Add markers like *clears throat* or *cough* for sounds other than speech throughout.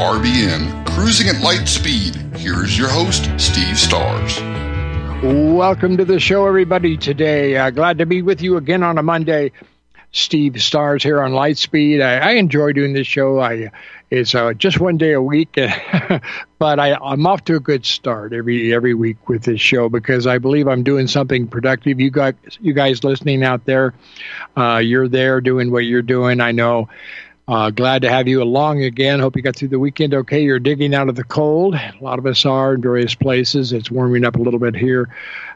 RBN, cruising at light speed, here's your host, Steve Stars. Welcome to the show, everybody. Today, uh, glad to be with you again on a Monday. Steve Stars here on Lightspeed. I, I enjoy doing this show. I it's uh, just one day a week, *laughs* but I, I'm off to a good start every every week with this show because I believe I'm doing something productive. You got you guys listening out there, uh, you're there doing what you're doing. I know. Uh, glad to have you along again. Hope you got through the weekend okay. You're digging out of the cold. A lot of us are in various places. It's warming up a little bit here,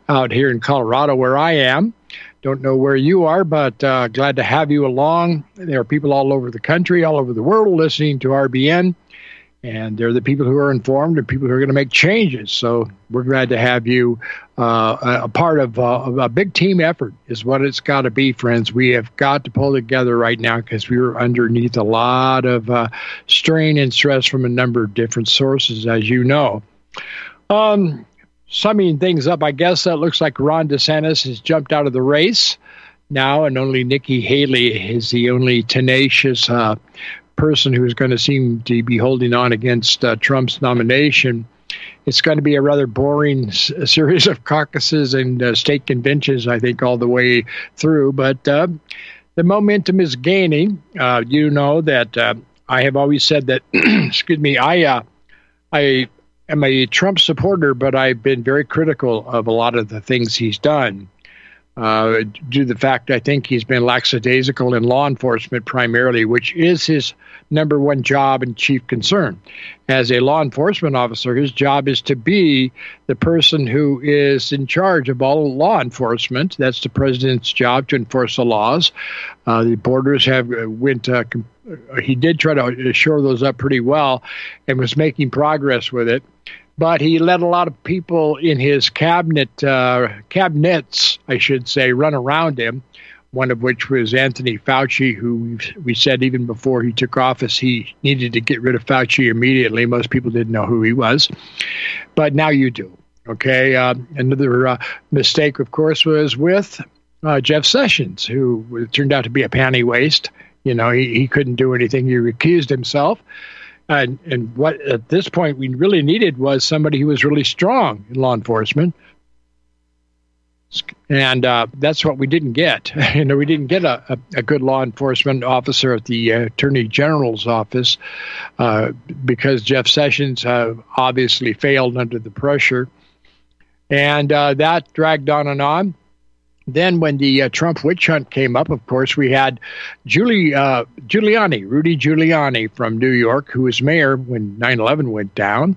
out here in Colorado, where I am. Don't know where you are, but uh, glad to have you along. There are people all over the country, all over the world listening to RBN, and they're the people who are informed and people who are going to make changes. So we're glad to have you uh, a part of, uh, a big team effort, is what it's got to be, friends. We have got to pull together right now because we're underneath a lot of uh, strain and stress from a number of different sources, as you know. Um, summing things up, I guess that looks like Ron DeSantis has jumped out of the race now, and only Nikki Haley is the only tenacious uh, person who's going to seem to be holding on against uh, Trump's nomination. It's going to be a rather boring s- series of caucuses and uh, state conventions, I think, all the way through. But uh, the momentum is gaining. Uh, you know that uh, I have always said that. *clears throat* excuse me. I I am a Trump supporter, but I've been very critical of a lot of the things he's done. Uh, due to the fact I think he's been lackadaisical in law enforcement primarily, which is his number one job and chief concern. As a law enforcement officer, his job is to be the person who is in charge of all law enforcement. That's the president's job to enforce the laws. Uh, the borders have uh, went. Uh, he did try to shore those up pretty well, and was making progress with it but he let a lot of people in his cabinet uh, cabinets, I should say, run around him. One of which was Anthony Fauci, who we said even before he took office he needed to get rid of Fauci immediately. Most people didn't know who he was, but now you do. Okay, uh, another uh, mistake, of course, was with uh, Jeff Sessions, who turned out to be a panty waist. You know, he, he couldn't do anything. He recused himself. And, and what at this point we really needed was somebody who was really strong in law enforcement. And uh, that's what we didn't get. *laughs* you know, we didn't get a, a, a good law enforcement officer at the uh, Attorney General's office uh, because Jeff Sessions uh, obviously failed under the pressure. And uh, that dragged on and on then when the uh, Trump witch hunt came up, of course, we had Julie, uh, Giuliani, Rudy Giuliani from New York, who was mayor when 9-11 went down.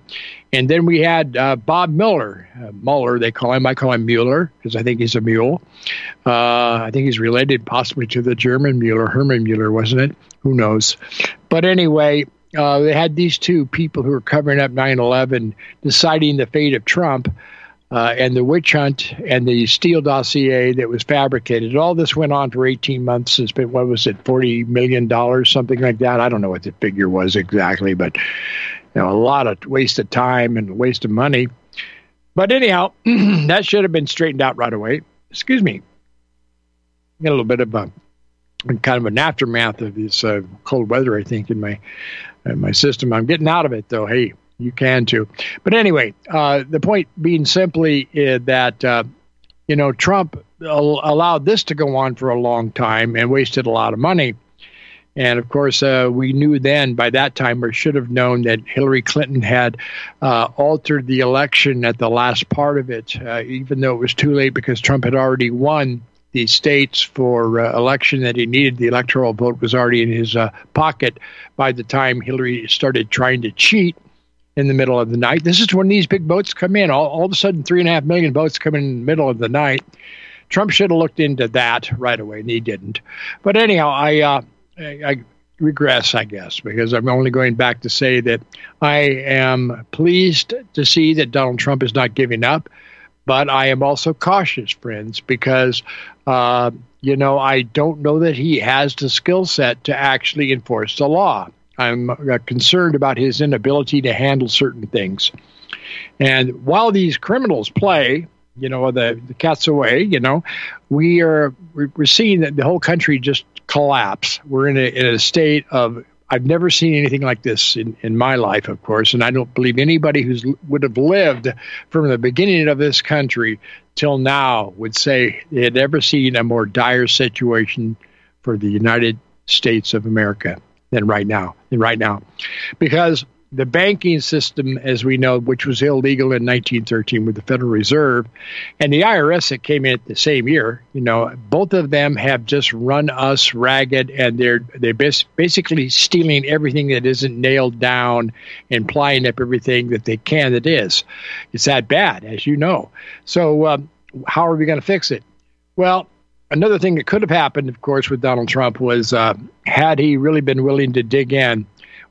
And then we had uh, Bob Miller, uh, Mueller, they call him. I call him Mueller because I think he's a mule. Uh, I think he's related possibly to the German Mueller, Herman Mueller, wasn't it? Who knows? But anyway, uh, they had these two people who were covering up 9-11 deciding the fate of Trump uh, and the witch hunt and the Steele dossier that was fabricated. All this went on for 18 months. It's been, what was it, $40 million, something like that? I don't know what the figure was exactly, but you know, a lot of waste of time and waste of money. But anyhow, *clears throat* that should have been straightened out right away. Excuse me. Got a little bit of a kind of an aftermath of this uh, cold weather, I think, in my in my system. I'm getting out of it though. Hey, you can too. But anyway, uh, the point being simply uh, that uh, you know Trump al- allowed this to go on for a long time and wasted a lot of money. And of course, uh, we knew then by that time, or should have known, that Hillary Clinton had uh, altered the election at the last part of it, uh, even though it was too late because Trump had already won the states for uh, election that he needed. The electoral vote was already in his uh, pocket by the time Hillary started trying to cheat in the middle of the night. This is when these big boats come in. All, all of a sudden, three and a half million boats come in in the middle of the night. Trump should have looked into that right away, and he didn't. But anyhow, I, uh, I, I regress, I guess, because I'm only going back to say that I am pleased to see that Donald Trump is not giving up, but I am also cautious, friends, because uh, you know I don't know that he has the skill set to actually enforce the law. I'm uh, concerned about his inability to handle certain things. And while these criminals play, you know, the, the cat's away, you know, we are we're seeing that the whole country just collapse. We're in a, in a state of I've never seen anything like this in, in my life, of course, and I don't believe anybody who would have lived from the beginning of this country till now would say they had ever seen a more dire situation for the United States of America than right now. Than right now, because the banking system, as we know, which was illegal in 1913 with the Federal Reserve, and the IRS that came in at the same year, you know, both of them have just run us ragged, and they're they're basically stealing everything that isn't nailed down and plying up everything that they can that is. It's that bad, as you know. So, um, how are we going to fix it? Well, another thing that could have happened, of course, with Donald Trump was uh, had he really been willing to dig in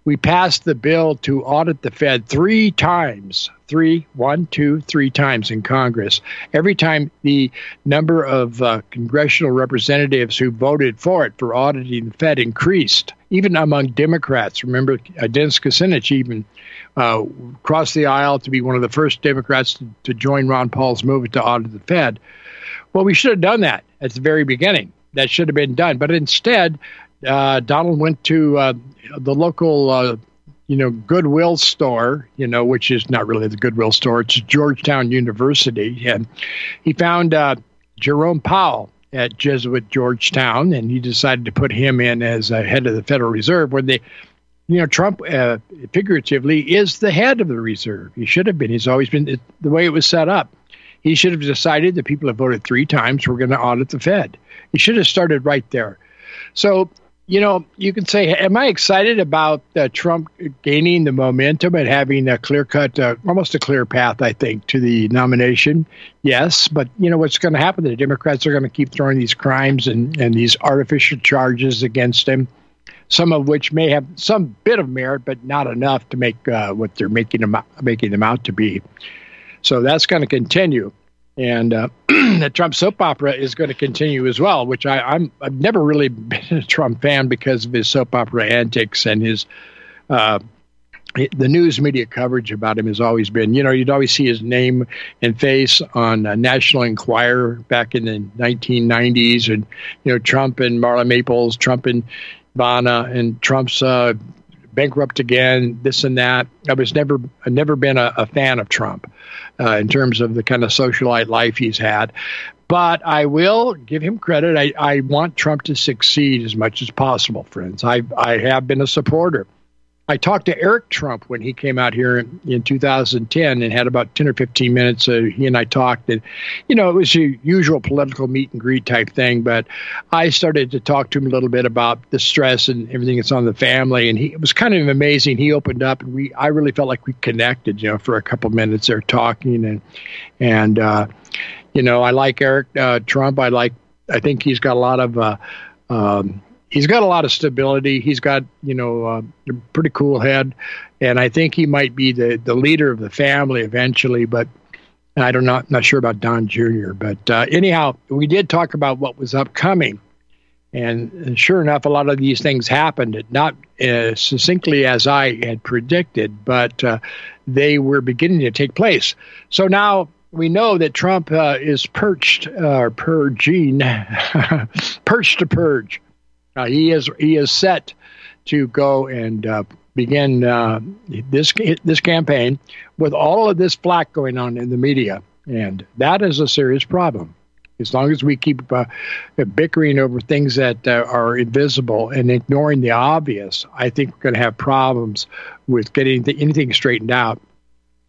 we passed the bill to audit the Fed three times three, one, two, three times in Congress. Every time the number of uh, congressional representatives who voted for it for auditing the Fed increased, even among Democrats. Remember, uh, Dennis Kucinich even uh, crossed the aisle to be one of the first Democrats to, to join Ron Paul's movement to audit the Fed. Well, we should have done that at the very beginning. That should have been done. But instead, uh, Donald went to uh, the local, uh, you know, Goodwill store, you know, which is not really the Goodwill store. It's Georgetown University, and he found uh, Jerome Powell at Jesuit Georgetown, and he decided to put him in as head of the Federal Reserve. When they, you know, Trump uh, figuratively is the head of the reserve. He should have been. He's always been the way it was set up. He should have decided that people have voted three times. We're going to audit the Fed. He should have started right there. So you know, you can say, am I excited about uh, Trump gaining the momentum and having a clear cut, uh, almost a clear path, I think, to the nomination? Yes. But, you know, what's going to happen? The Democrats are going to keep throwing these crimes and, and these artificial charges against him, some of which may have some bit of merit, but not enough to make uh, what they're making them, making them out to be. So that's going to continue and uh, *clears throat* the Trump soap opera is going to continue as well. Which I, I'm I've never really *laughs* been a Trump fan because of his soap opera antics and his uh, the news media coverage about him has always been. You know, you'd always see his name and face on uh, National Enquirer back in the 1990s, and you know Trump and Marla Maples, Trump and Ivana, and Trump's uh, bankrupt again, this and that. I was never, never been a, a fan of Trump uh, in terms of the kind of socialite life he's had. But I will give him credit. I, I want Trump to succeed as much as possible, friends. I, I have been a supporter. I talked to Eric Trump when he came out here in, in 2010 and had about 10 or 15 minutes. Uh, he and I talked, and you know, it was a usual political meet and greet type thing. But I started to talk to him a little bit about the stress and everything that's on the family, and he it was kind of amazing. He opened up, and we I really felt like we connected, you know, for a couple minutes there talking, and and uh, you know, I like Eric uh, Trump. I like. I think he's got a lot of. Uh, um, he's got a lot of stability. He's got you know uh, a pretty cool head, and I think he might be the the leader of the family eventually. But I don't know, not sure about Don Jr. But uh, anyhow, we did talk about what was upcoming, and sure enough, a lot of these things happened. Not as succinctly as I had predicted, but uh, they were beginning to take place. So now we know that Trump uh, is perched uh, or purging, *laughs* perched to purge. Uh, he is he is set to go and uh, begin uh, this this campaign with all of this flack going on in the media, and that is a serious problem. As long as we keep uh, bickering over things that uh, are invisible and ignoring the obvious, I think we're going to have problems with getting the, anything straightened out.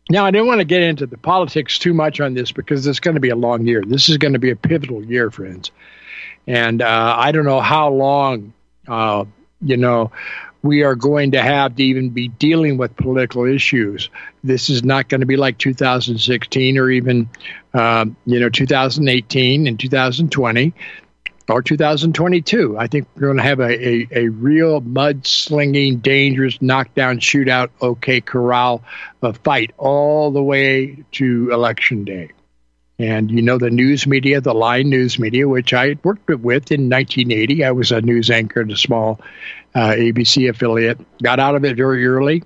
Now, I didn't want to get into the politics too much on this because it's going to be a long year. This is going to be a pivotal year, friends. And uh, I don't know how long, uh, you know, we are going to have to even be dealing with political issues. This is not going to be like 2016 or even, uh, you know, 2018 and 2020 or 2022. I think we're going to have a, a, a real mud-slinging, dangerous, knockdown, shootout, OK Corral uh, fight all the way to Election Day. And you know the news media, the line news media, which I worked with in 1980. I was a news anchor at a small uh, ABC affiliate. Got out of it very early.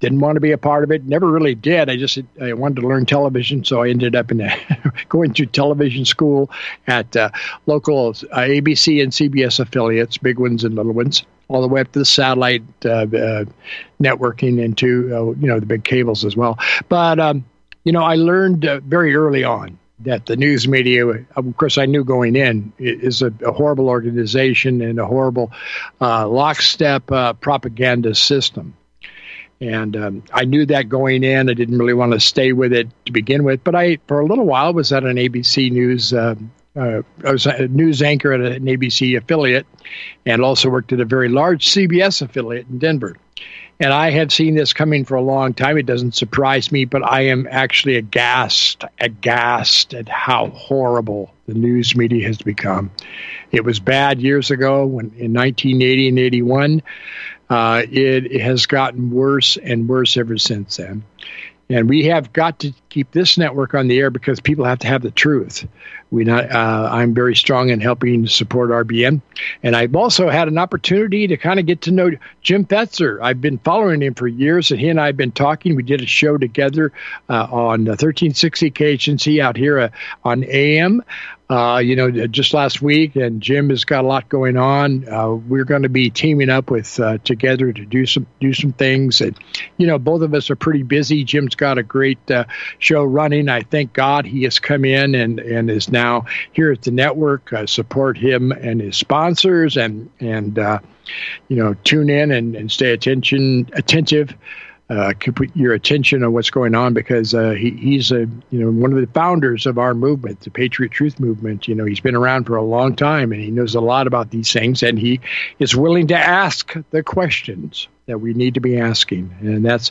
Didn't want to be a part of it. Never really did. I just I wanted to learn television, so I ended up in a, *laughs* going to television school at uh, local uh, ABC and CBS affiliates, big ones and little ones. all the way up to the satellite uh, uh, networking into uh, you know the big cables as well. But um, you know, I learned uh, very early on that the news media, of course, I knew going in, is a, a horrible organization and a horrible lockstep propaganda system. And um, I knew that going in. I didn't really want to stay with it to begin with, but I, for a little while, was at an ABC News. Uh, uh, I was a news anchor at an ABC affiliate, and also worked at a very large CBS affiliate in Denver. And I have seen this coming for a long time. It doesn't surprise me, but I am actually aghast, aghast at how horrible the news media has become. It was bad years ago when in 1980 and 81. Uh, it, has gotten worse and worse ever since then. And we have got to keep this network on the air because people have to have the truth. We not, uh, I'm very strong in helping support RBN. And I've also had an opportunity to kind of get to know Jim Fetzer. I've been following him for years, and he and I have been talking. We did a show together uh, on 1360 KHNC out here uh, on AM uh, you know, just last week, and Jim has got a lot going on. Uh, we're going to be teaming up with uh, together to do some do some things, and you know, both of us are pretty busy. Jim's got a great uh, show running. I thank God he has come in and and is now here at the network. I support him and his sponsors, and and uh, you know, tune in and, and stay attention attentive uh, put your attention on what's going on because uh, he, he's a you know one of the founders of our movement, the Patriot Truth Movement. You know, he's been around for a long time and he knows a lot about these things, and he is willing to ask the questions that we need to be asking, and that's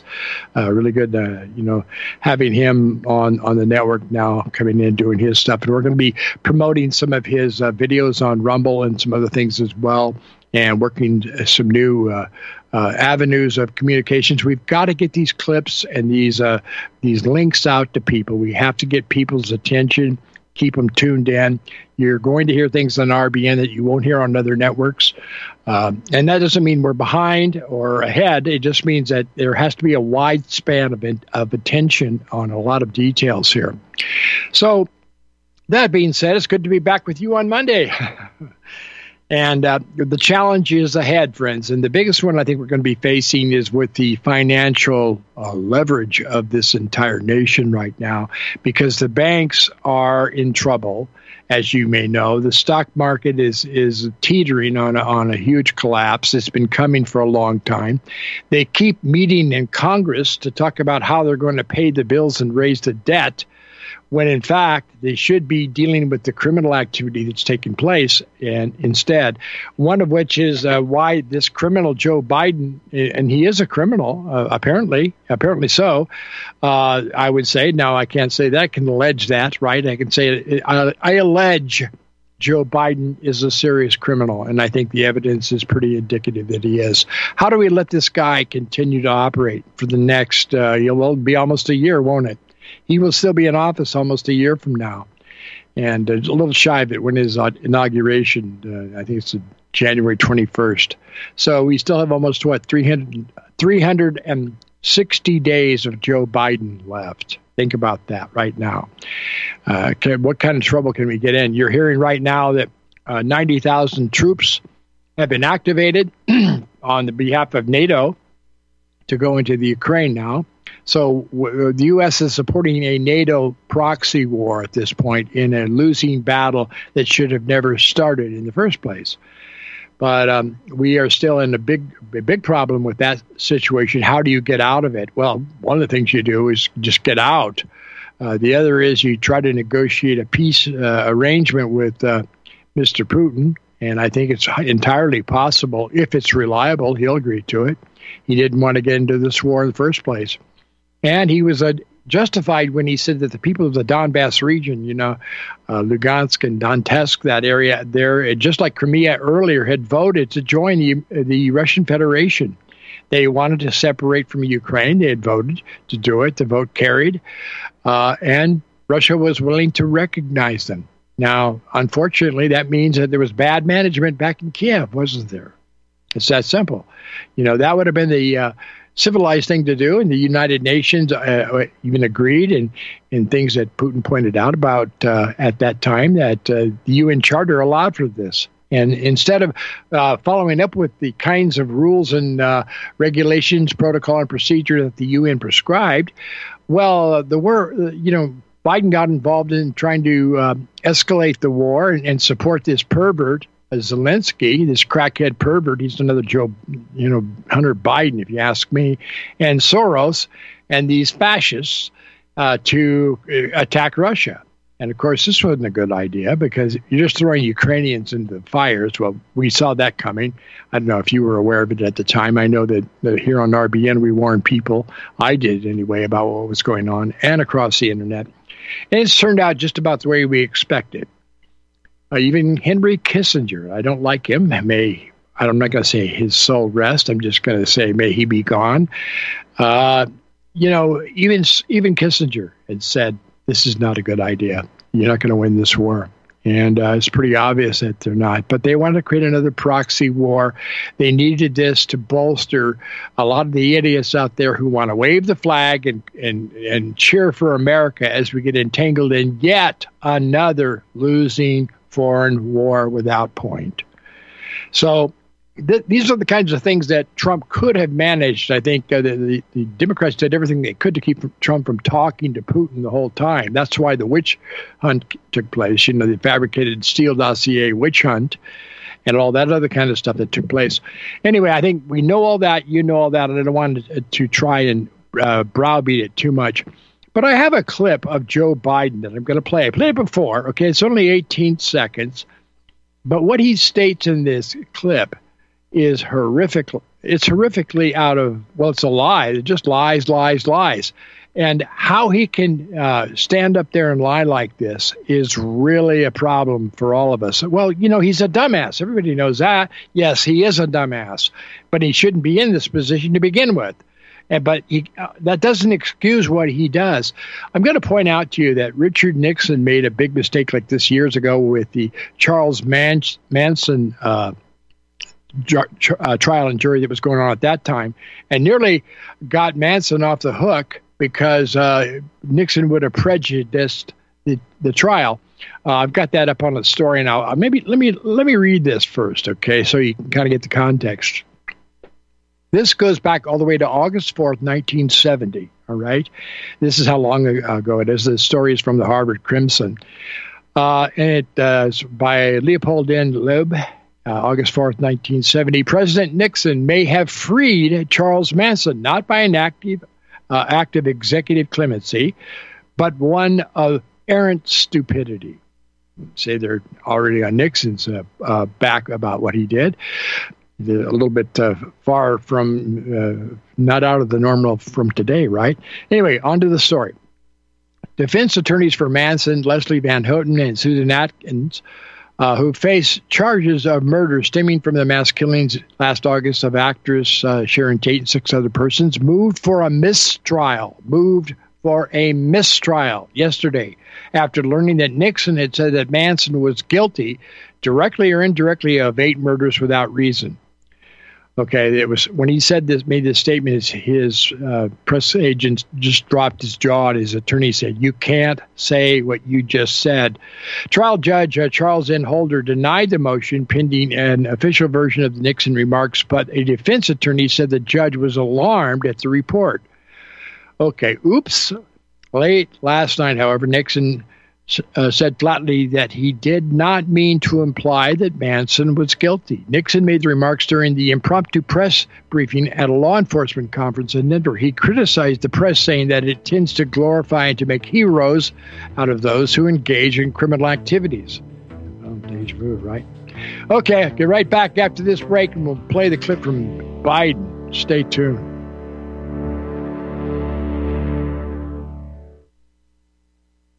uh, really good. Uh, you know, having him on on the network now, coming in doing his stuff, and we're going to be promoting some of his uh, videos on Rumble and some other things as well and working some new uh, uh, avenues of communications. We've got to get these clips and these uh, these links out to people. We have to get people's attention, keep them tuned in. You're going to hear things on RBN that you won't hear on other networks, uh, and that doesn't mean we're behind or ahead. It just means that there has to be a wide span of of attention on a lot of details here. So. That being said, it's good to be back with you on Monday. *laughs* And uh, the challenge is ahead, friends. And the biggest one I think we're going to be facing is with the financial uh, leverage of this entire nation right now, because the banks are in trouble. As you may know, the stock market is is teetering on a, on a huge collapse. It's been coming for a long time. They keep meeting in Congress to talk about how they're going to pay the bills and raise the debt when in fact they should be dealing with the criminal activity that's taking place. And instead, one of which is uh, why this criminal Joe Biden, and he is a criminal, uh, apparently, apparently so. Uh, I would say now I can't say that. I can allege that, right? I can say I, I allege. Joe Biden is a serious criminal, and I think the evidence is pretty indicative that he is. How do we let this guy continue to operate for the next? Uh, will be almost a year, won't it? He will still be in office almost a year from now. And uh, a little shy of it when his uh, inauguration, uh, I think it's January 21st. So we still have almost, what, 300, 360 days of Joe Biden left. Think about that right now. Uh, can, what kind of trouble can we get in? You're hearing right now that uh, 90,000 troops have been activated *clears throat* on the behalf of NATO to go into the Ukraine now. So w- the U.S. is supporting a NATO proxy war at this point in a losing battle that should have never started in the first place. But um, we are still in a big, a big problem with that situation. How do you get out of it? Well, one of the things you do is just get out. Uh, the other is you try to negotiate a peace uh, arrangement with uh, Mr. Putin, and I think it's entirely possible if it's reliable, he'll agree to it. He didn't want to get into this war in the first place. And he was uh, justified when he said that the people of the Donbass region, you know, uh, Lugansk and Donetsk, that area there, just like Crimea earlier, had voted to join the, the Russian Federation. They wanted to separate from Ukraine. They had voted to do it. The vote carried. Uh, and Russia was willing to recognize them. Now, unfortunately, that means that there was bad management back in Kiev, wasn't there? It's that simple. You know, that would have been the uh, civilized thing to do, and the United Nations uh, uh, even agreed, and and things that Putin pointed out about uh, at that time that uh, the UN Charter allowed for this, And instead of uh, following up with the kinds of rules and uh, regulations, protocol, and procedure that the UN prescribed, well, the war, you know, Biden got involved in trying to escalate the war and, and, support this pervert, Zelensky, this crackhead pervert. He's another Joe, you know, Hunter Biden, if you ask me, and Soros and these fascists uh, to uh, attack Russia. And of course, this wasn't a good idea because you're just throwing Ukrainians into the fires. Well, we saw that coming. I don't know if you were aware of it at the time. I know that, that here on RBN, we warned people, I did anyway, about what was going on and across the internet. And it's turned out just about the way we expected. Uh, even Henry Kissinger, I don't like him. May I'm not going to say his soul rest. I'm just going to say may he be gone. Uh, you know, even even Kissinger had said this is not a good idea. You're not going to win this war. And uh, it's pretty obvious that they're not. But they wanted to create another proxy war. They needed this to bolster a lot of the idiots out there who want to wave the flag and, and, and cheer for America as we get entangled in yet another losing foreign war without point. So th- these are the kinds of things that Trump could have managed. I think uh, the, the, the, Democrats did everything they could to keep Trump from talking to Putin the whole time. That's why the witch hunt took place. You know, the fabricated Steele dossier witch hunt and all that other kind of stuff that took place. Anyway, I think we know all that. You know all that. And I don't want to, to try and uh, browbeat it too much. But I have a clip of Joe Biden that I'm going to play. I played it before. Okay, it's only 18 seconds. But what he states in this clip is horrific. It's horrifically out of, well, it's a lie. It just lies, lies, lies. And how he can uh, stand up there and lie like this is really a problem for all of us. Well, you know, he's a dumbass. Everybody knows that. Yes, he is a dumbass, but he shouldn't be in this position to begin with. And, but he, uh, that doesn't excuse what he does. I'm going to point out to you that Richard Nixon made a big mistake like this years ago with the Charles Man- Manson uh, uh, trial and jury that was going on at that time, and nearly got Manson off the hook because uh, Nixon would have prejudiced the, the trial. Uh, I've got that up on the story now. Uh, maybe let me let me read this first, okay, so you can kind of get the context. This goes back all the way to August 4th, 1970. All right. This is how long ago it is. The story is from the Harvard Crimson. Uh, and it uh, is by Leopold N. Loeb uh, August 4th, 1970, President Nixon may have freed Charles Manson, not by an active, uh, act executive clemency, but one of errant stupidity. Say they're already on Nixon's uh, uh back about what he did. A little bit uh, far from, uh, not out of the normal from today, right? Anyway, on to the story. Defense attorneys for Manson, Leslie Van Houten, and Susan Atkins uh, who face charges of murder stemming from the mass killings last August of actress uh, Sharon Tate and six other persons, moved for a mistrial. Moved for a mistrial yesterday after learning that Nixon had said that Manson was guilty, directly or indirectly, of eight murders without reason. Okay, it was when he said this, made this statement. His, his uh, press agent just dropped his jaw. And his attorney said, "You can't say what you just said." Trial judge uh, Charles H. Older denied the motion pending an official version of the Nixon remarks, but a defense attorney said the judge was alarmed at the report. Okay, oops. Late last night, however, Nixon uh, said flatly that he did not mean to imply that Manson was guilty. Nixon made the remarks during the impromptu press briefing at a law enforcement conference in Denver. He criticized the press, saying that it tends to glorify and to make heroes out of those who engage in criminal activities. Oh, deja vu, right? Okay, get right back after this break and we'll play the clip from Biden. Stay tuned.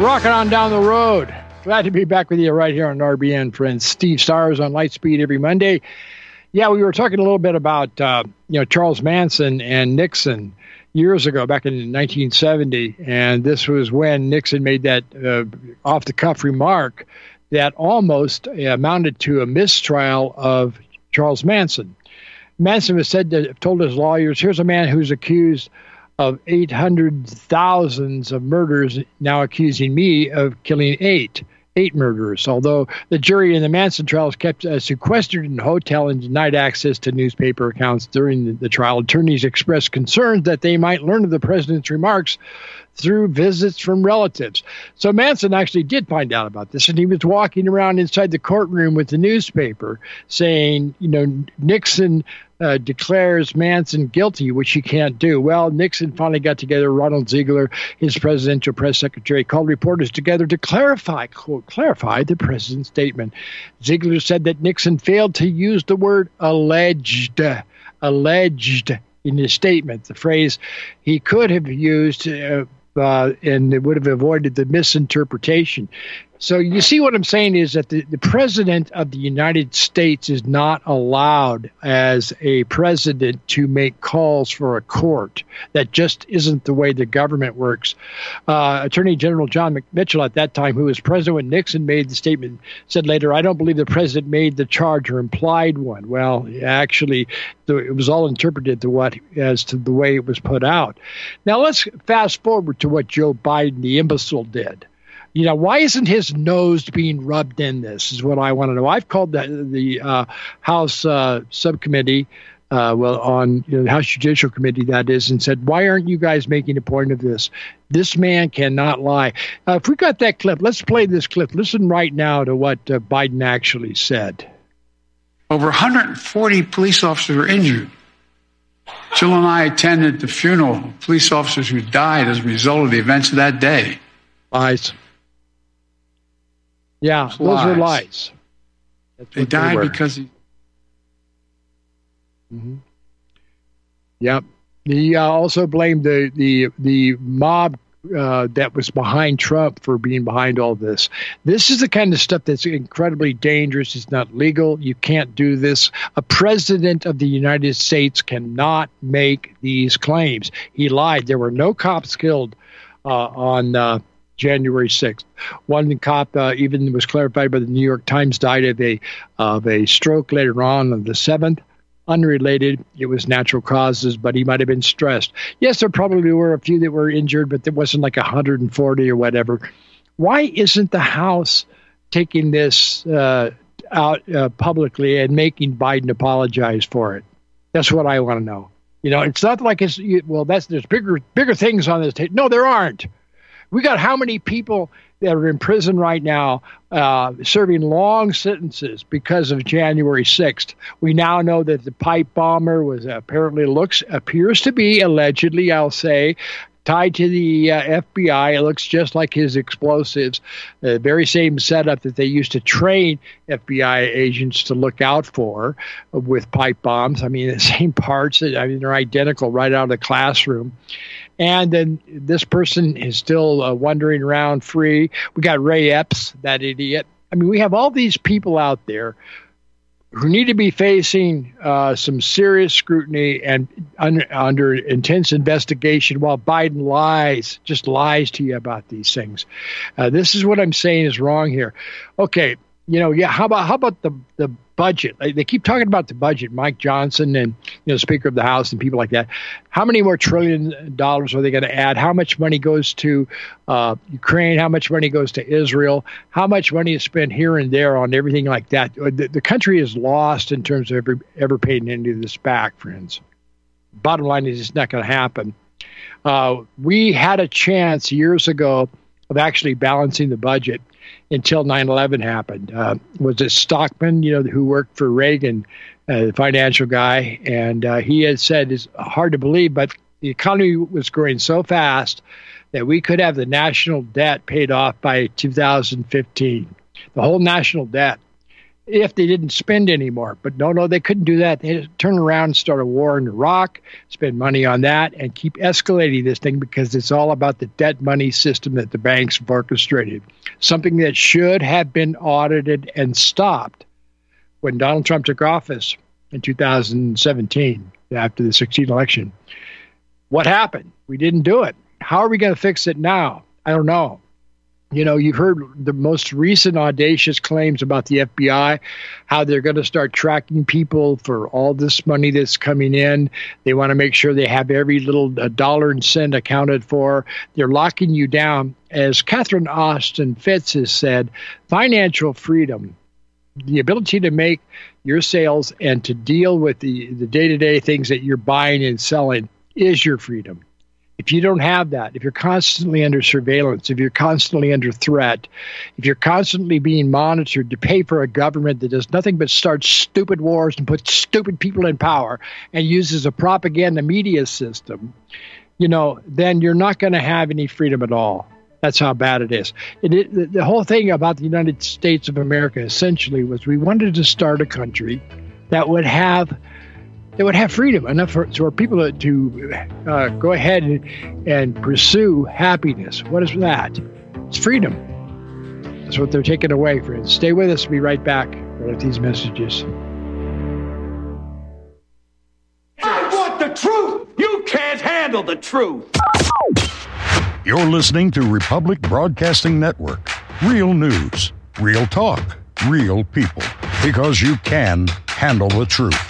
Rocking on down the road. Glad to be back with you right here on RBN, friends. Steve Stars on Lightspeed every Monday. Yeah, we were talking a little bit about uh, you know Charles Manson and Nixon years ago, back in 1970, and this was when Nixon made that uh, off the cuff remark that almost amounted to a mistrial of Charles Manson. Manson was said to have told his lawyers, "Here's a man who's accused." Of 800,000 of murders now accusing me of killing eight eight murderers. Although the jury in the Manson trials kept uh, sequestered in a hotel and denied access to newspaper accounts during the, the, trial, attorneys expressed concerns that they might learn of the president's remarks through visits from relatives. So Manson actually did find out about this, and he was walking around inside the courtroom with the newspaper saying, you know, Nixon uh, declares Manson guilty, which he can't do. Well, Nixon finally got together. Ronald Ziegler, his presidential press secretary, called reporters together to clarify, quote, clarify the president's statement. Ziegler said that Nixon failed to use the word alleged, alleged in his statement. The phrase he could have used. Uh, uh, and it would have avoided the misinterpretation. So you see what I'm saying is that the, the president of the United States is not allowed as a president to make calls for a court. That just isn't the way the government works. Uh, Attorney General John McMitchell at that time, who was president when Nixon made the statement, said later, I don't believe the president made the charge or implied one. Well, actually, it was all interpreted to what as to the way it was put out. Now let's fast forward to what Joe Biden, the imbecile, did you know, why isn't his nose being rubbed in this? Is what I want to know. I've called the the uh, House uh, subcommittee uh, well, on you know, the House Judicial Committee, that is, and said, Why aren't you guys making a point of this? This man cannot lie. Uh, if we got that clip, let's play this clip. Listen right now to what uh, Biden actually said. Over 140 police officers were injured. Jill and I attended the funeral of police officers who died as a result of the events of that day. Lies. Yeah, those lies. are lies. They died they because he. Mm-hmm. Yep. He uh, also blamed the the the mob uh, that was behind Trump for being behind all this. This is the kind of stuff that's incredibly dangerous. It's not legal. You can't do this. A president of the United States cannot make these claims. He lied. There were no cops killed uh, on uh, January 6th. One cop uh, even was clarified by the New York Times died of a of a stroke later on on the 7th unrelated. It was natural causes, but he might have been stressed. Yes, there probably were a few that were injured, but there wasn't like 140 or whatever. Why isn't the House taking this uh, out uh, publicly and making Biden apologize for it? That's what I want to know. You know, it's not like it's well. That's there's bigger bigger things on this table. No, there aren't. We got how many people that are in prison right now uh, serving long sentences because of January 6th. We now know that the pipe bomber was apparently looks appears to be allegedly, I'll say, tied to the uh, FBI. It looks just like his explosives, the very same setup that they used to train FBI agents to look out for with pipe bombs. I mean, *laughs* the same parts. I mean, they're identical right out of the classroom. And then this person is still uh, wandering around free. We got Ray Epps, that idiot. I mean, we have all these people out there who need to be facing uh, some serious scrutiny and un- under intense investigation while Biden lies, just lies to you about these things. Uh, this is what I'm saying is wrong here. Okay, you know, yeah. How about how about the the budget? They keep talking about the budget. Mike Johnson and you know Speaker of the House and people like that. How many more trillion dollars are they going to add? How much money goes to uh, Ukraine? How much money goes to Israel? How much money is spent here and there on everything like that? The, the country is lost in terms of ever ever paying any of this back, friends. Bottom line is it's not going to happen. Uh, we had a chance years ago of actually balancing the budget until 9/11 happened. Uh, was it Stockman, you know, who worked for Reagan, uh, the financial guy, and uh, he had said it's hard to believe, but the economy was growing so fast that we could have the national debt paid off by 2015, the whole national debt if they didn't spend anymore. But no, no, they couldn't do that. They had turn around and start a war in Iraq, spend money on that, and keep escalating this thing because it's all about the debt money system that the banks have orchestrated. Something that should have been audited and stopped when Donald Trump took office in 2017 after the 16 election. What happened? We didn't do it. How are we going to fix it now? I don't know you know, you've heard the most recent audacious claims about the FBI, how they're going to start tracking people for all this money that's coming in. They want to make sure they have every little uh, dollar and cent accounted for. They're locking you down. As Catherine Austin Fitts has said, financial freedom, the ability to make your sales and to deal with the, the day-to-day things that you're buying and selling is your freedom if you don't have that, if you're constantly under surveillance, if you're constantly under threat, if you're constantly being monitored to pay for a government that does nothing but start stupid wars and put stupid people in power and uses a propaganda media system, you know, then you're not going to have any freedom at all. That's how bad it is. It, it, the whole thing about the United States of America essentially was we wanted to start a country that would have that would have freedom enough for, for people to, to uh, go ahead and, and pursue happiness. What is that? It's freedom. That's what they're taking away, friends. Stay with us. We'll be right back with these messages. I want the truth. You can't handle the truth. You're listening to Republic Broadcasting Network. Real news, real talk, real people. Because you can handle the truth.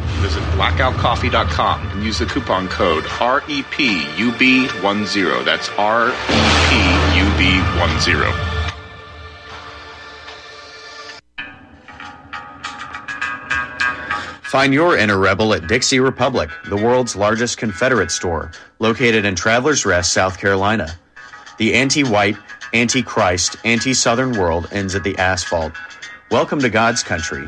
Visit blackoutcoffee.com and use the coupon code REPUB10. That's REPUB10. Find your inner rebel at Dixie Republic, the world's largest Confederate store, located in Travelers Rest, South Carolina. The anti white, anti Christ, anti Southern world ends at the asphalt. Welcome to God's country.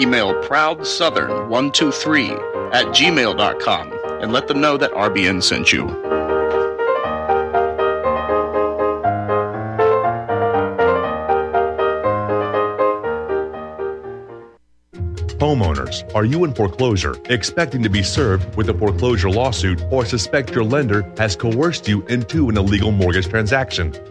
Email ProudSouthern123 at gmail.com and let them know that RBN sent you. Homeowners, are you in foreclosure, expecting to be served with a foreclosure lawsuit, or suspect your lender has coerced you into an illegal mortgage transaction?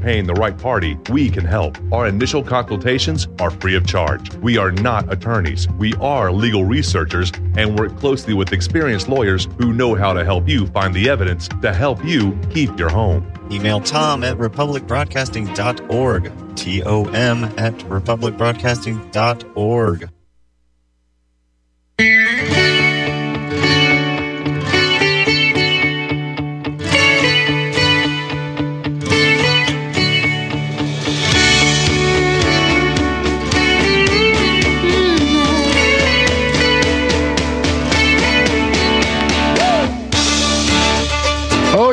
paying the right party, we can help. Our initial consultations are free of charge. We are not attorneys. We are legal researchers and work closely with experienced lawyers who know how to help you find the evidence to help you keep your home. Email Tom at republicbroadcasting.org. T O M at republicbroadcasting.org.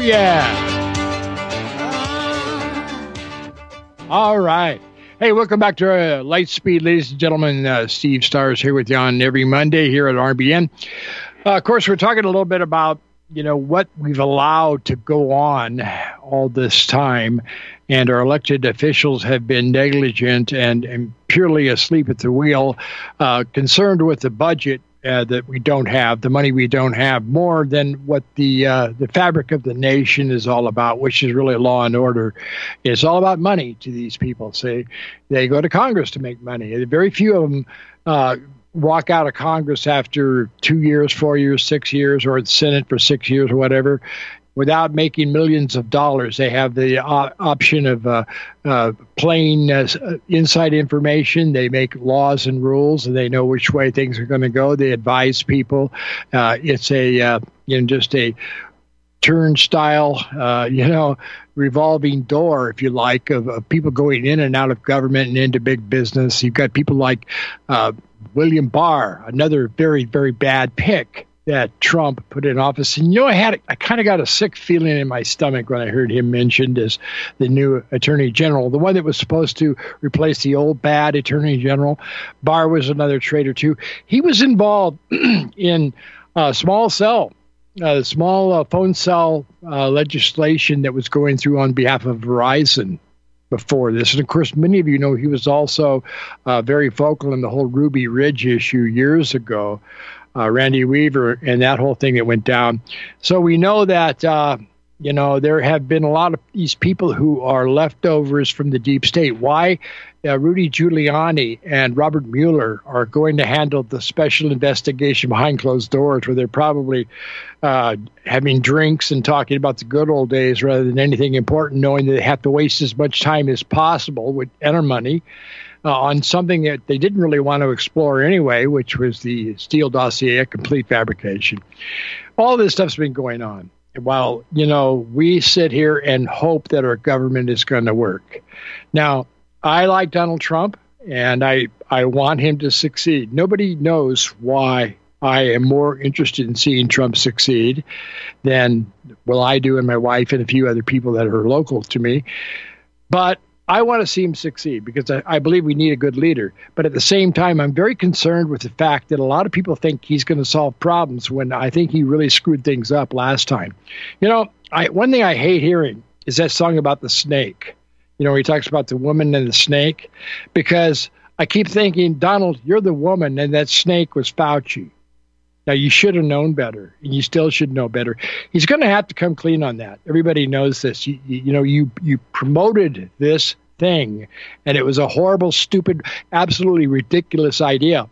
yeah. All right. Hey, welcome back to uh, Lightspeed, ladies and gentlemen. Uh, Steve Stars here with you on every Monday here at RBN. Uh, of course, we're talking a little bit about you know what we've allowed to go on all this time, and our elected officials have been negligent and, and purely asleep at the wheel, uh, concerned with the budget uh, that we don't have, the money we don't have, more than what the uh, the fabric of the nation is all about, which is really law and order. It's all about money to these people. Say they go to Congress to make money. Very few of them. Uh, walk out of Congress after two years, four years, six years, or the Senate for six years or whatever, without making millions of dollars. They have the uh, option of uh, uh, plain uh, inside information. They make laws and rules, and they know which way things are going to go. They advise people. Uh, it's a uh, you know just a turnstile, you know, revolving door, if you like, of, of, people going in and out of government and into big business. You've got people like William Barr, another very very bad pick that Trump put in office. And you know, I had I kind of got a sick feeling in my stomach when I heard him mentioned as the new Attorney General, the one that was supposed to replace the old bad Attorney General. Barr was another traitor too. He was involved *clears throat* in a small cell. Uh, small uh, phone cell uh, legislation that was going through on behalf of Verizon before this. And of course, many of you know he was also uh, very vocal in the whole Ruby Ridge issue years ago uh, Randy Weaver and that whole thing that went down. So we know that uh, you know there have been a lot of these people who are leftovers from the deep state. Why? uh, Rudy Giuliani and Robert Mueller are going to handle the special investigation behind closed doors, where they're probably uh, having drinks and talking about the good old days rather than anything important, knowing that they have to waste as much time as possible with enter money. Uh, on something that they didn't really want to explore anyway, which was the Steele dossier, a complete fabrication. All this stuff's been going on. While, you know, we sit here and hope that our government is going to work. Now, I like Donald Trump and I, I want him to succeed. Nobody knows why I am more interested in seeing Trump succeed than, well, I do and my wife and a few other people that are local to me. But I want to see him succeed because I, I, believe we need a good leader. But at the same time, I'm very concerned with the fact that a lot of people think he's going to solve problems when I think he really screwed things up last time. You know, I, one thing I hate hearing is that song about the snake. You know, he talks about the woman and the snake because I keep thinking, Donald, you're the woman, and that snake was Fauci. Now you should have known better, and you still should know better. He's going to have to come clean on that. Everybody knows this. You, you know, you you promoted this thing, and it was a horrible, stupid, absolutely ridiculous idea.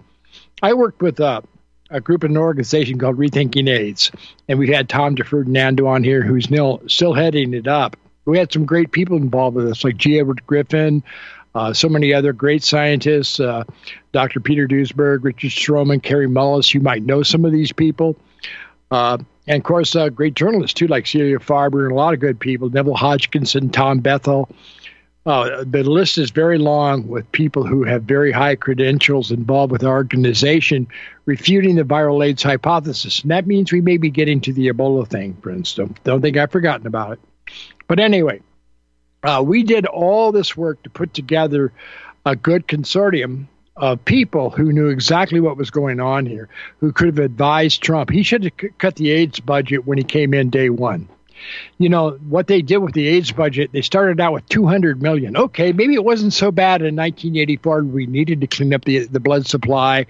I worked with a, a group in an organization called Rethinking AIDS, and we had Tom DiFerdinando on here, who's still still heading it up. We had some great people involved with us, like G. Edward Griffin, uh, so many other great scientists, uh, Dr. Peter Duesberg, Richard Strohman, Kary Mullis. You might know some of these people. Uh, and of course, uh, great journalists too, like Celia Farber and a lot of good people, Neville Hodgkinson, Tom Bethell. Uh, the list is very long with people who have very high credentials involved with our organization refuting the viral AIDS hypothesis. And that means we may be getting to the Ebola thing, for instance. Don't think I've forgotten about it. But anyway, uh, we did all this work to put together a good consortium of people who knew exactly what was going on here, who could have advised Trump. He should have c- cut the AIDS budget when he came in day one. You know what they did with the AIDS budget? They started out with 200 million. Okay, maybe it wasn't so bad in 1984. We needed to clean up the the blood supply,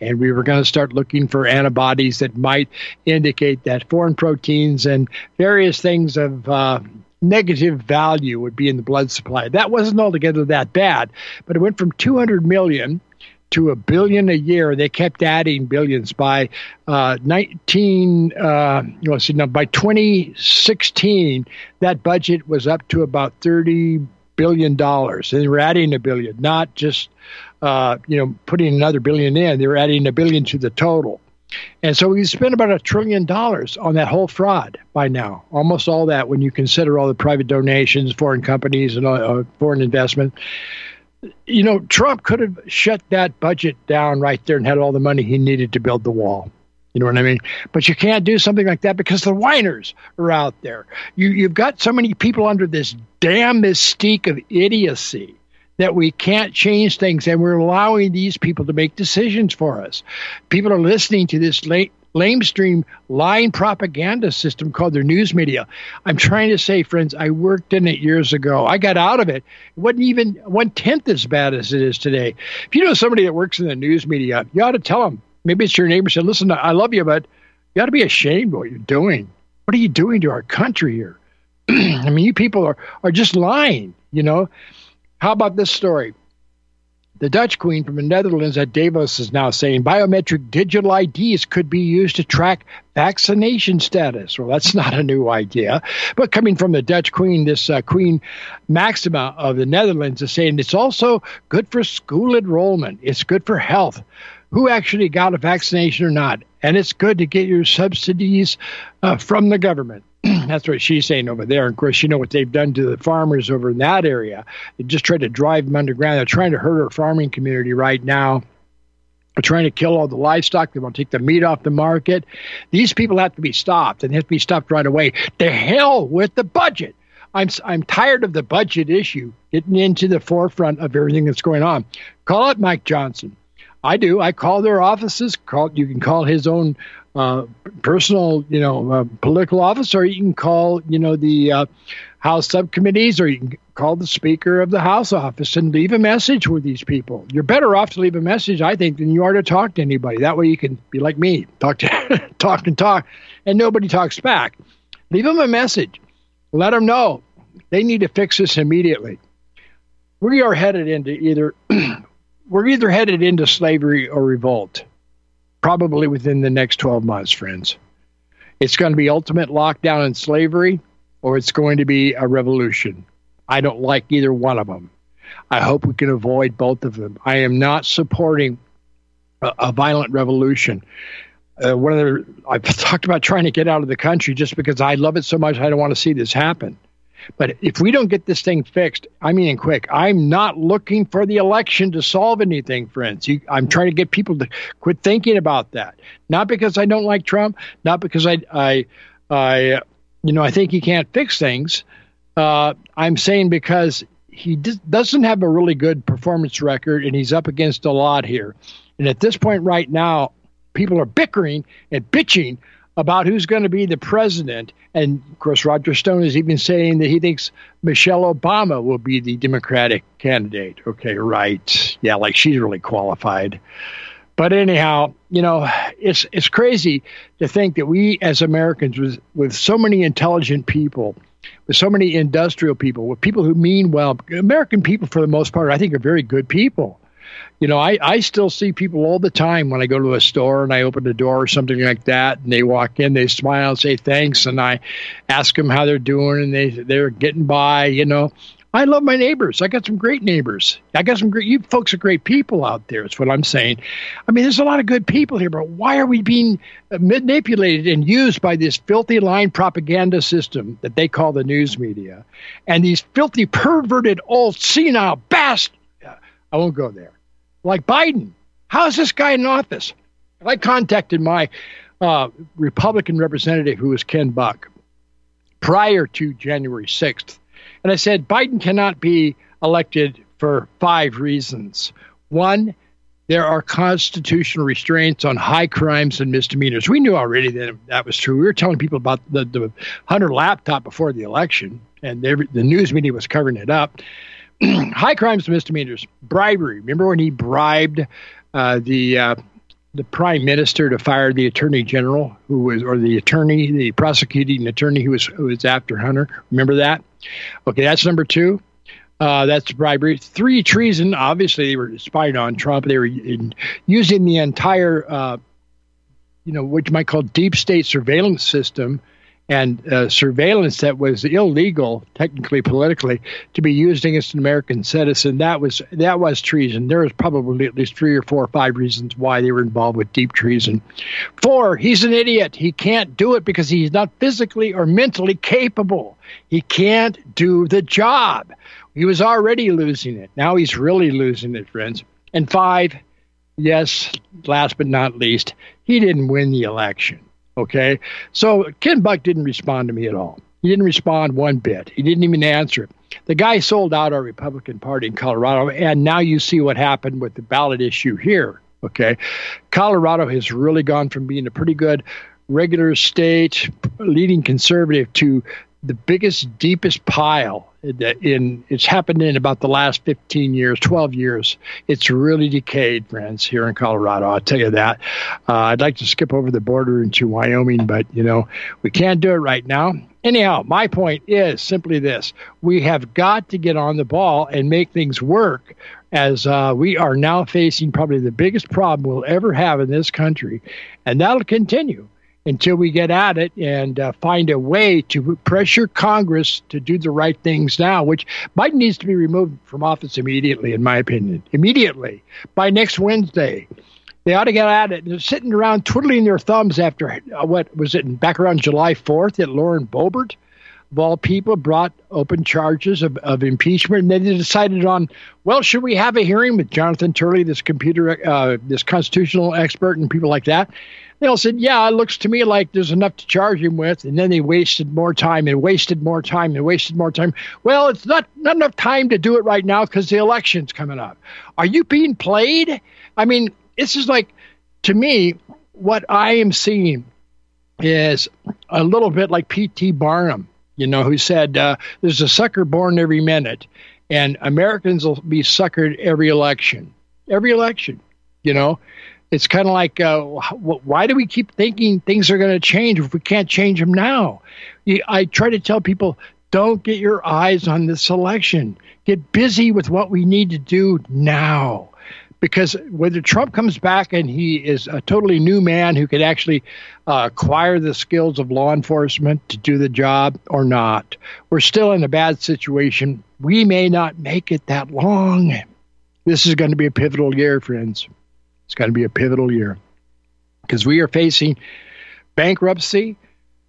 and we were going to start looking for antibodies that might indicate that foreign proteins and various things of uh, negative value would be in the blood supply. That wasn't altogether that bad, but it went from 200 million to a billion a year. They kept adding billions by uh, 19. Uh, let's see, now by 2016, that budget was up to about 30 billion dollars, and they were adding a billion, not just uh, you know putting another billion in. They were adding a billion to the total. And so we spent about a trillion dollars on that whole fraud by now. Almost all that when you consider all the private donations, foreign companies, and uh, foreign investment. You know, Trump could have shut that budget down right there and had all the money he needed to build the wall. You know what I mean? But you can't do something like that because the whiners are out there. You, you've got so many people under this damn mystique of idiocy that we can't change things and we're allowing these people to make decisions for us. People are listening to this late lamestream lying propaganda system called their news media. I'm trying to say, friends, I worked in it years ago. I got out of it. It wasn't even one tenth as bad as it is today. If you know somebody that works in the news media, you ought to tell them. Maybe it's your neighbor said, "Listen, I love you, but you ought to be ashamed of what you're doing. What are you doing to our country here? *clears throat* I mean, you people are are just lying. You know." How about this story? The Dutch Queen from the Netherlands at Davos is now saying biometric digital IDs could be used to track vaccination status. Well, that's *laughs* not a new idea. But coming from the Dutch Queen, this uh, Queen Maxima of the Netherlands is saying it's also good for school enrollment, it's good for health. Who actually got a vaccination or not? And it's good to get your subsidies uh, from the government. *clears throat* That's what she's saying over there. And of course, you know what they've done to the farmers over in that area. They just tried to drive them underground. They're trying to hurt our farming community right now. They're trying to kill all the livestock. They want to take the meat off the market. These people have to be stopped and they have to be stopped right away. To hell with the budget. I'm I'm tired of the budget issue getting into the forefront of everything that's going on. Call it Mike Johnson. I do. I call their offices. Call you can call his own uh, personal, you know, uh, political office, or you can call, you know, the uh, House subcommittees, or you can call the Speaker of the House office and leave a message with these people. You're better off to leave a message, I think, than you are to talk to anybody. That way, you can be like me, talk to *laughs* talk and talk, and nobody talks back. Leave them a message. Let them know they need to fix this immediately. we are headed into either *clears throat* we're either headed into slavery or revolt, probably within the next 12 months, friends. It's going to be ultimate lockdown and slavery, or it's going to be a revolution. I don't like either one of them. I hope we can avoid both of them. I am not supporting a, a violent revolution. Uh, one of the I've *laughs* talked about trying to get out of the country just because I love it so much. I don't want to see this happen. But if we don't get this thing fixed, I mean, quick, I'm not looking for the election to solve anything, friends. You, I'm trying to get people to quit thinking about that. Not because I don't like Trump, not because I, I, I you know, I think he can't fix things. Uh, I'm saying because he doesn't have a really good performance record, and he's up against a lot here. And at this point, right now, people are bickering and bitching about who's going to be the president. And of course, Roger Stone is even saying that he thinks Michelle Obama will be the Democratic candidate. Okay, right. Yeah, like she's really qualified. But anyhow, you know, it's it's crazy to think that we as Americans, with with so many intelligent people, with so many industrial people, with people who mean well, American people for the most part, I think are very good people you know, I, I still see people all the time when I go to a store and I open the door or something like that, and they walk in, they smile and say thanks, and I ask them how they're doing, and they they're getting by. You know, I love my neighbors. I got some great neighbors. I got some great. You folks are great people out there. Is what I'm saying. I mean, there's a lot of good people here, but why are we being manipulated and used by this filthy line propaganda system that they call the news media, and these filthy, perverted, old, senile bastards? I won't go there like Biden. How is this guy in office? I contacted my uh, Republican representative, who was Ken Buck, prior to January 6th. And I said, Biden cannot be elected for five reasons. One, there are constitutional restraints on high crimes and misdemeanors. We knew already that that was true. We were telling people about the, the Hunter laptop before the election, and the news media was covering it up. *clears throat* high crimes, and misdemeanors, bribery. Remember when he bribed uh, the uh, the prime minister to fire the attorney general who was, or the attorney, the prosecuting attorney who was who was after Hunter. Remember that? Okay, that's number two. Uh, that's bribery. Three, treason. Obviously, they were spying on Trump. They were in, using the entire, uh, you know, what you might call deep state surveillance system and uh, surveillance that was illegal, technically politically, to be used against an American citizen. That was that was treason. There was probably at least three or four or five reasons why they were involved with deep treason. Four, he's an idiot. He can't do it because he's not physically or mentally capable. He can't do the job. He was already losing it. Now he's really losing it, friends. And five, yes, last but not least, he didn't win the election. Okay. So Ken Buck didn't respond to me at all. He didn't respond one bit. He didn't even answer. The guy sold out our Republican Party in Colorado, and now you see what happened with the ballot issue here. Okay. Colorado has really gone from being a pretty good regular state, leading conservative, to the biggest, deepest pile that in it's happened in about the last 15 years 12 years it's really decayed friends here in colorado i'll tell you that. Uh, i'd like to skip over the border into wyoming but you know we can't do it right now. Anyhow my point is simply this. We have got to get on the ball and make things work as uh, we are now facing probably the biggest problem we'll ever have in this country and that'll continue until we get at it and uh, find a way to pressure Congress to do the right things now, which Biden needs to be removed from office immediately, in my opinion. Immediately. By next Wednesday. They ought to get at it. They're sitting around twiddling their thumbs after uh, what was it back around July 4th that Lauren Boebert, of all people, brought open charges of, of impeachment. And then they decided on, well, should we have a hearing with Jonathan Turley, this computer, uh, this constitutional expert, and people like that? They all said, yeah, it looks to me like there's enough to charge him with. And then they wasted more time and wasted more time and wasted more time. Well, it's not, not enough time to do it right now because the election's coming up. Are you being played? I mean, this is like, to me, what I am seeing is a little bit like P.T. Barnum, you know, who said, uh, there's a sucker born every minute, and Americans will be suckered every election. Every election, you know it's kind of like, uh, why do we keep thinking things are going to change if we can't change them now? I try to tell people, Don't get your eyes on this election. Get busy with what we need to do now. Because whether Trump comes back and he is a totally new man who could actually uh, acquire the skills of law enforcement to do the job or not, we're still in a bad situation. We may not make it that long. This is going to be a pivotal year, friends. It's going to be a pivotal year because we are facing bankruptcy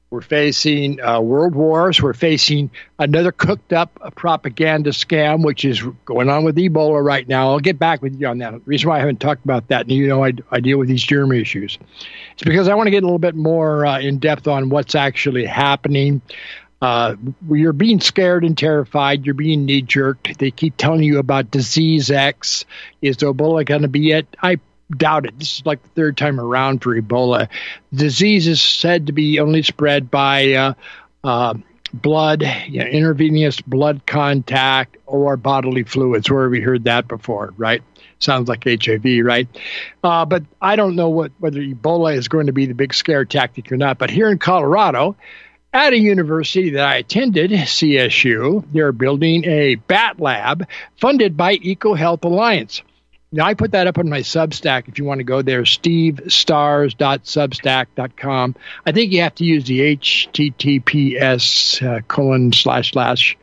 we're facing uh, world wars. We're facing another cooked up propaganda scam, which is going on with Ebola right now. I'll get back with you on that. The reason why I haven't talked about that, and you know, I, I deal with these germ issues, it's because I want to get a little bit more uh, in depth on what's actually happening. Uh, you're being scared and terrified. You're being knee jerked. They keep telling you about disease X. Is Ebola going to be it? I doubt it. This is like the third time around for Ebola. Disease is said to be only spread by uh, uh, blood, you know, intravenous blood contact, or bodily fluids. Where we heard that before, right? Sounds like HIV, right? Uh, but I don't know what whether Ebola is going to be the big scare tactic or not. But here in Colorado, at a university that I attended, CSU, they're building a bat lab funded by EcoHealth Alliance. Now, I put that up on my Substack if you want to go there, stevestars.substack.com. I think you have to use the HTTPS uh, colon slash slash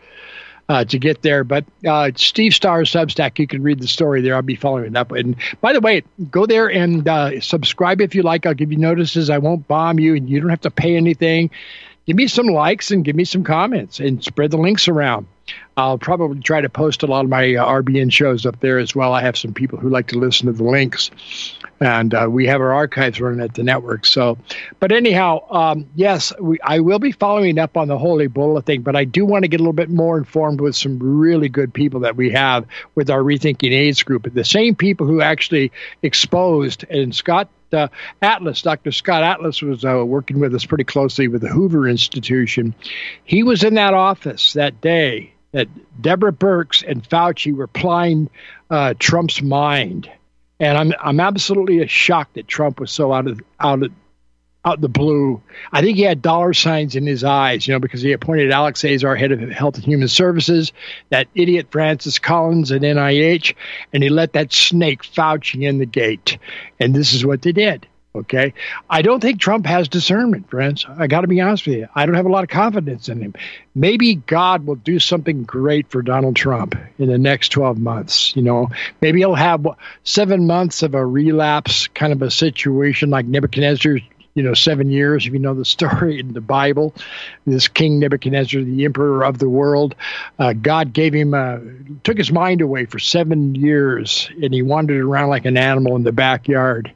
uh, to get there. But uh, Steve Stars Substack, you can read the story there. I'll be following it up. And by the way, go there and uh, subscribe if you like. I'll give you notices. I won't bomb you, and you don't have to pay anything. Give me some likes and give me some comments and spread the links around. I'll probably try to post a lot of my uh, RBN shows up there as well. I have some people who like to listen to the links, and uh, we have our archives running at the network. So, but anyhow, um, yes, we, I will be following up on the whole Ebola thing, but I do want to get a little bit more informed with some really good people that we have with our Rethinking AIDS group. The same people who actually exposed, and Scott uh, Atlas, Dr. Scott Atlas was uh, working with us pretty closely with the Hoover Institution. He was in that office that day that Deborah Birx and Fauci were plying uh, Trump's mind, and I'm I'm absolutely shocked that Trump was so out of out of out the blue. I think he had dollar signs in his eyes, you know, because he appointed Alex Azar head of Health and Human Services, that idiot Francis Collins at NIH, and he let that snake Fauci in the gate. And this is what they did. Okay. I don't think Trump has discernment, friends. I got to be honest with you. I don't have a lot of confidence in him. Maybe God will do something great for Donald Trump in the next 12 months. You know, maybe he'll have seven months of a relapse kind of a situation like Nebuchadnezzar you know, seven years. If you know the *laughs* story in the Bible, this King Nebuchadnezzar, the emperor of the world, uh, God gave him, uh, took his mind away for seven years, and he wandered around like an animal in the backyard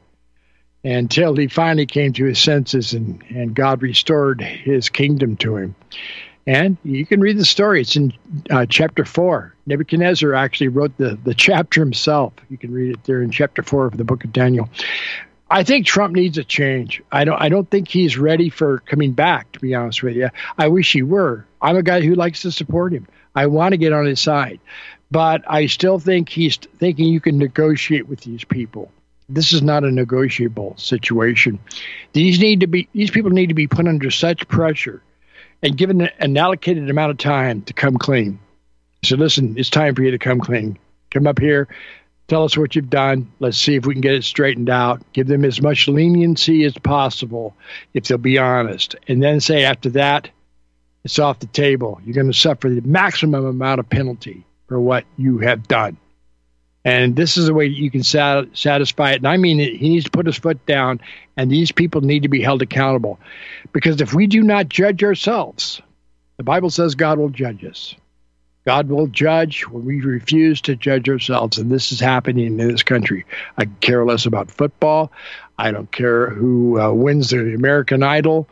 until he finally came to his senses and, and God restored his kingdom to him. And you can read the story. It's in uh, chapter four. Nebuchadnezzar actually wrote the, the chapter himself. You can read it there in chapter four of the book of Daniel. I think Trump needs a change. I don't. I don't think he's ready for coming back. To be honest with you, I wish he were. I'm a guy who likes to support him. I want to get on his side, but I still think he's thinking you can negotiate with these people this is not a negotiable situation. These need to be these people need to be put under such pressure and given an allocated amount of time to come clean. So listen, it's time for you to come clean. Come up here, tell us what you've done. Let's see if we can get it straightened out. Give them as much leniency as possible if they'll be honest. And then say after that, it's off the table. You're going to suffer the maximum amount of penalty for what you have done. And this is the way you can sat- satisfy it. And I mean, he needs to put his foot down, and these people need to be held accountable. Because if we do not judge ourselves, the Bible says God will judge us. God will judge when we refuse to judge ourselves. And this is happening in this country. I care less about football. I don't care who uh, wins the American Idol.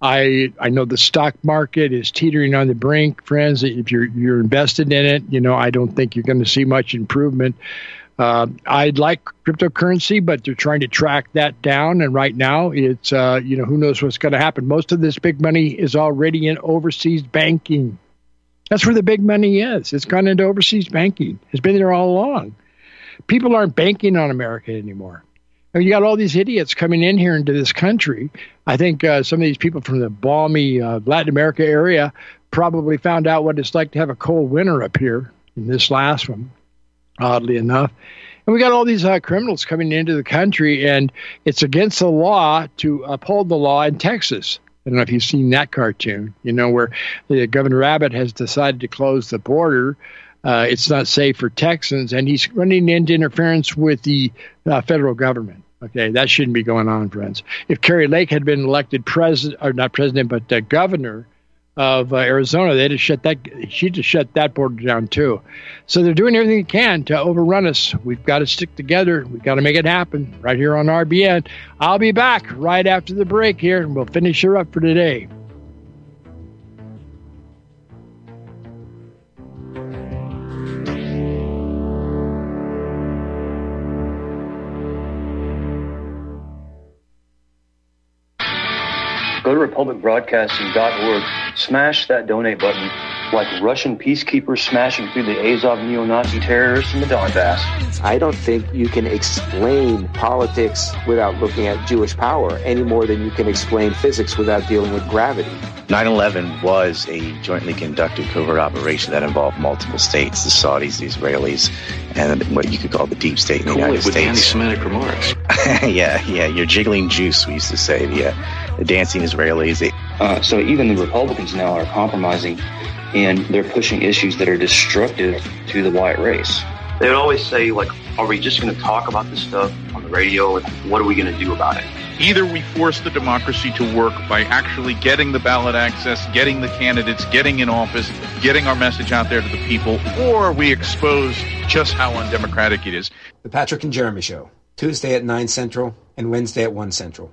I I know the stock market is teetering on the brink, friends. If you're you're invested in it, you know I don't think you're going to see much improvement. Uh, I'd like cryptocurrency, but they're trying to track that down. And right now, it's uh, you know who knows what's going to happen. Most of this big money is already in overseas banking. That's where the big money is. It's gone into overseas banking. It's been there all along. People aren't banking on America anymore. And you got all these idiots coming in here into this country. I think uh, some of these people from the balmy uh, Latin America area probably found out what it's like to have a cold winter up here in this last one, oddly enough. And we got all these uh, criminals coming into the country, and it's against the law to uphold the law in Texas. I don't know if you've seen that cartoon, you know, where the Governor Abbott has decided to close the border. Uh, it's not safe for Texans, and he's running into interference with the uh, federal government. Okay, that shouldn't be going on, friends. If Kari Lake had been elected president, or not president, but uh, governor, of uh, Arizona, they'd have shut that. She'd have shut that border down too. So they're doing everything they can to overrun us. We've got to stick together. We've got to make it happen right here on RBN. I'll be back right after the break here, and we'll finish her up for today. Go to republicbroadcasting.org, smash that donate button like Russian peacekeepers smashing through the Azov neo-Nazi terrorists in the Donbass. I don't think you can explain politics without looking at Jewish power any more than you can explain physics without dealing with gravity. 9-11 was a jointly conducted covert operation that involved multiple states, the Saudis, the Israelis, and what you could call the deep state in the Cool United with States. anti-Semitic remarks. *laughs* yeah, yeah, you're jiggling juice, we used to say. The, uh, the dancing Israelis. They, Uh, so even the Republicans now are compromising and they're pushing issues that are destructive to the white race. They would always say, like, are we just going to talk about this stuff on the radio? And what are we going to do about it? Either we force the democracy to work by actually getting the ballot access, getting the candidates, getting in office, getting our message out there to the people, or we expose just how undemocratic it is. The Patrick and Jeremy Show, Tuesday at 9 Central and Wednesday at 1 Central.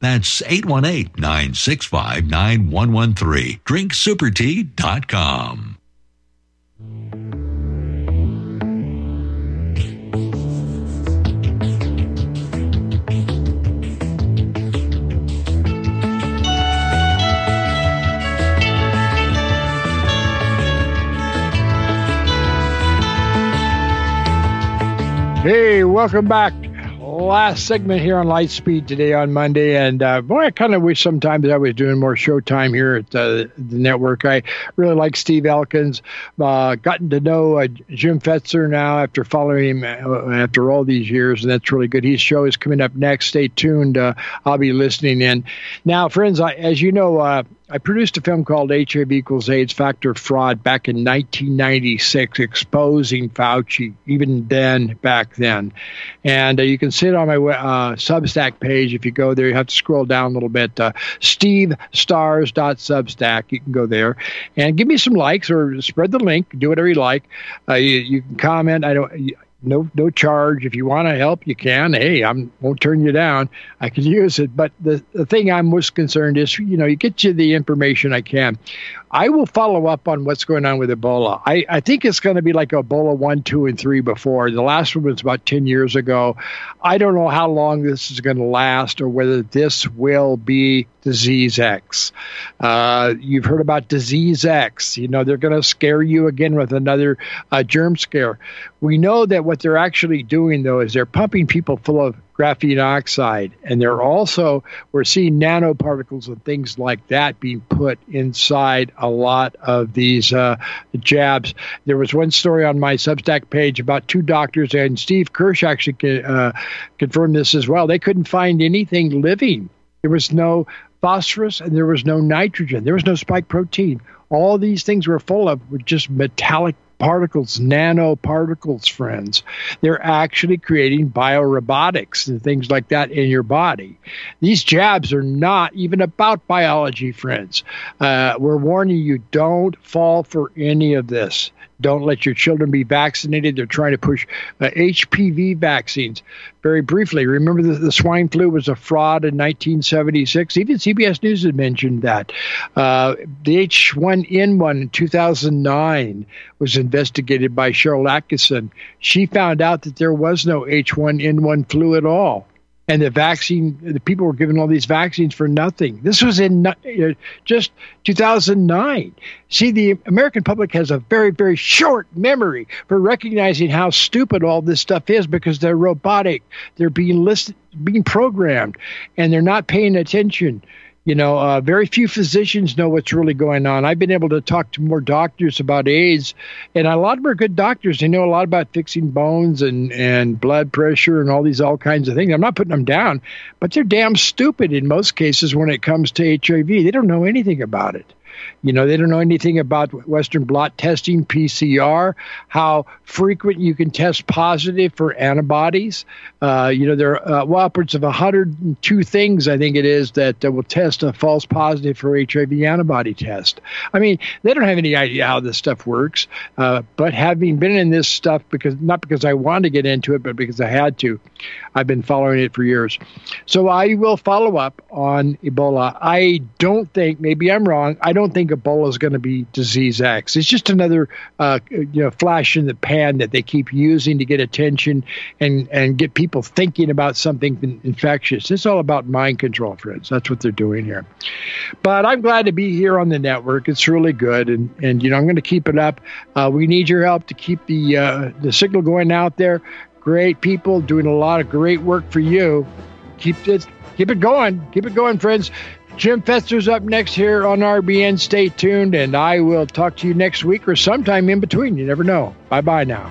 That's 818-965-9113. DrinkSuperTea.com. Hey, welcome back. Last segment here on Lightspeed today on Monday, and uh, boy, I kind of wish sometimes I was doing more showtime here at uh, the network. I really like Steve Elkins. Uh, gotten to know uh, Jim Fetzer now after following him uh, after all these years, and that's really good. His show is coming up next. Stay tuned. Uh, I'll be listening in. Now, friends, I, as you know, uh, I produced a film called HIV equals AIDS Factor Fraud back in 1996, exposing Fauci, even then, back then. And uh, you can see it on my uh, Substack page. If you go there, you have to scroll down a little bit. Uh, SteveStars.substack. You can go there and give me some likes or spread the link. Do whatever you like. Uh, you, you, can comment. I don't no no charge. If you want to help, you can. Hey, I won't turn you down. I can use it. But the, the thing I'm most concerned is, you know, you get you the information I can. I will follow up on what's going on with Ebola. I, I think it's going to be like Ebola 1, 2, and 3 before. The last one was about 10 years ago. I don't know how long this is going to last or whether this will be disease X. Uh, you've heard about disease X. You know, they're going to scare you again with another uh, germ scare. We know that what they're actually doing, though, is they're pumping people full of graphene oxide. And they're also, we're seeing nanoparticles and things like that being put inside a lot of these uh, jabs. There was one story on my Substack page about two doctors, and Steve Kirsch actually uh, confirmed this as well. They couldn't find anything living. There was no phosphorus and there was no nitrogen. There was no spike protein. All these things were full of were just metallic particles, nanoparticles, friends. They're actually creating biorobotics and things like that in your body. These jabs are not even about biology, friends. Uh, we're warning you don't fall for any of this. Don't let your children be vaccinated. They're trying to push uh, HPV vaccines. Very briefly, remember that the, swine flu was a fraud in 1976. Even CBS News had mentioned that. Uh, the H1N1 in 2009 was investigated by Sharyl Attkisson. She found out that there was no H1N1 flu at all and the vaccine the people were given all these vaccines for nothing. This was in uh, just 2009 see the american public has a very very short memory for recognizing how stupid all this stuff is because they're robotic. They're being listed being programmed and they're not paying attention you know, uh, very few physicians know what's really going on. I've been able to talk to more doctors about AIDS, and a lot of them are good doctors. They know a lot about fixing bones and, and blood pressure and all these all kinds of things. I'm not putting them down, but they're damn stupid in most cases when it comes to HIV. They don't know anything about it. You know, they don't know anything about Western blot testing, PCR, how frequent you can test positive for antibodies. Uh, you know, there are uh, upwards of 102 things, I think it is, that uh, will test a false positive for HIV antibody test. I mean, they don't have any idea how this stuff works. Uh, but having been in this stuff, because not because I wanted to get into it, but because I had to, I've been following it for years. So I will follow up on Ebola. I don't think, maybe I'm wrong, I don't think Ebola is going to be disease X. It's just another, uh, you know, flash in the pan that they keep using to get attention and and get people thinking about something infectious. It's all about mind control, friends. That's what they're doing here. But I'm glad to be here on the network. It's really good, and and you know I'm going to keep it up. Uh, we need your help to keep the uh, the signal going out there. Great people doing a lot of great work for you. Keep it keep it going. Keep it going, friends. Jim Fetzer's up next here on RBN. Stay tuned, and I will talk to you next week or sometime in between. You never know. Bye bye now.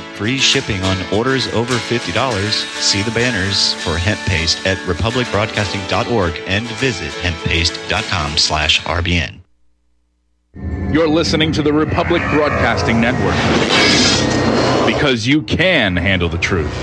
Free shipping on orders over $50. See the banners for hemp paste at republicbroadcasting.org and visit hemppaste.com slash RBN. You're listening to the Republic Broadcasting Network because you can handle the truth.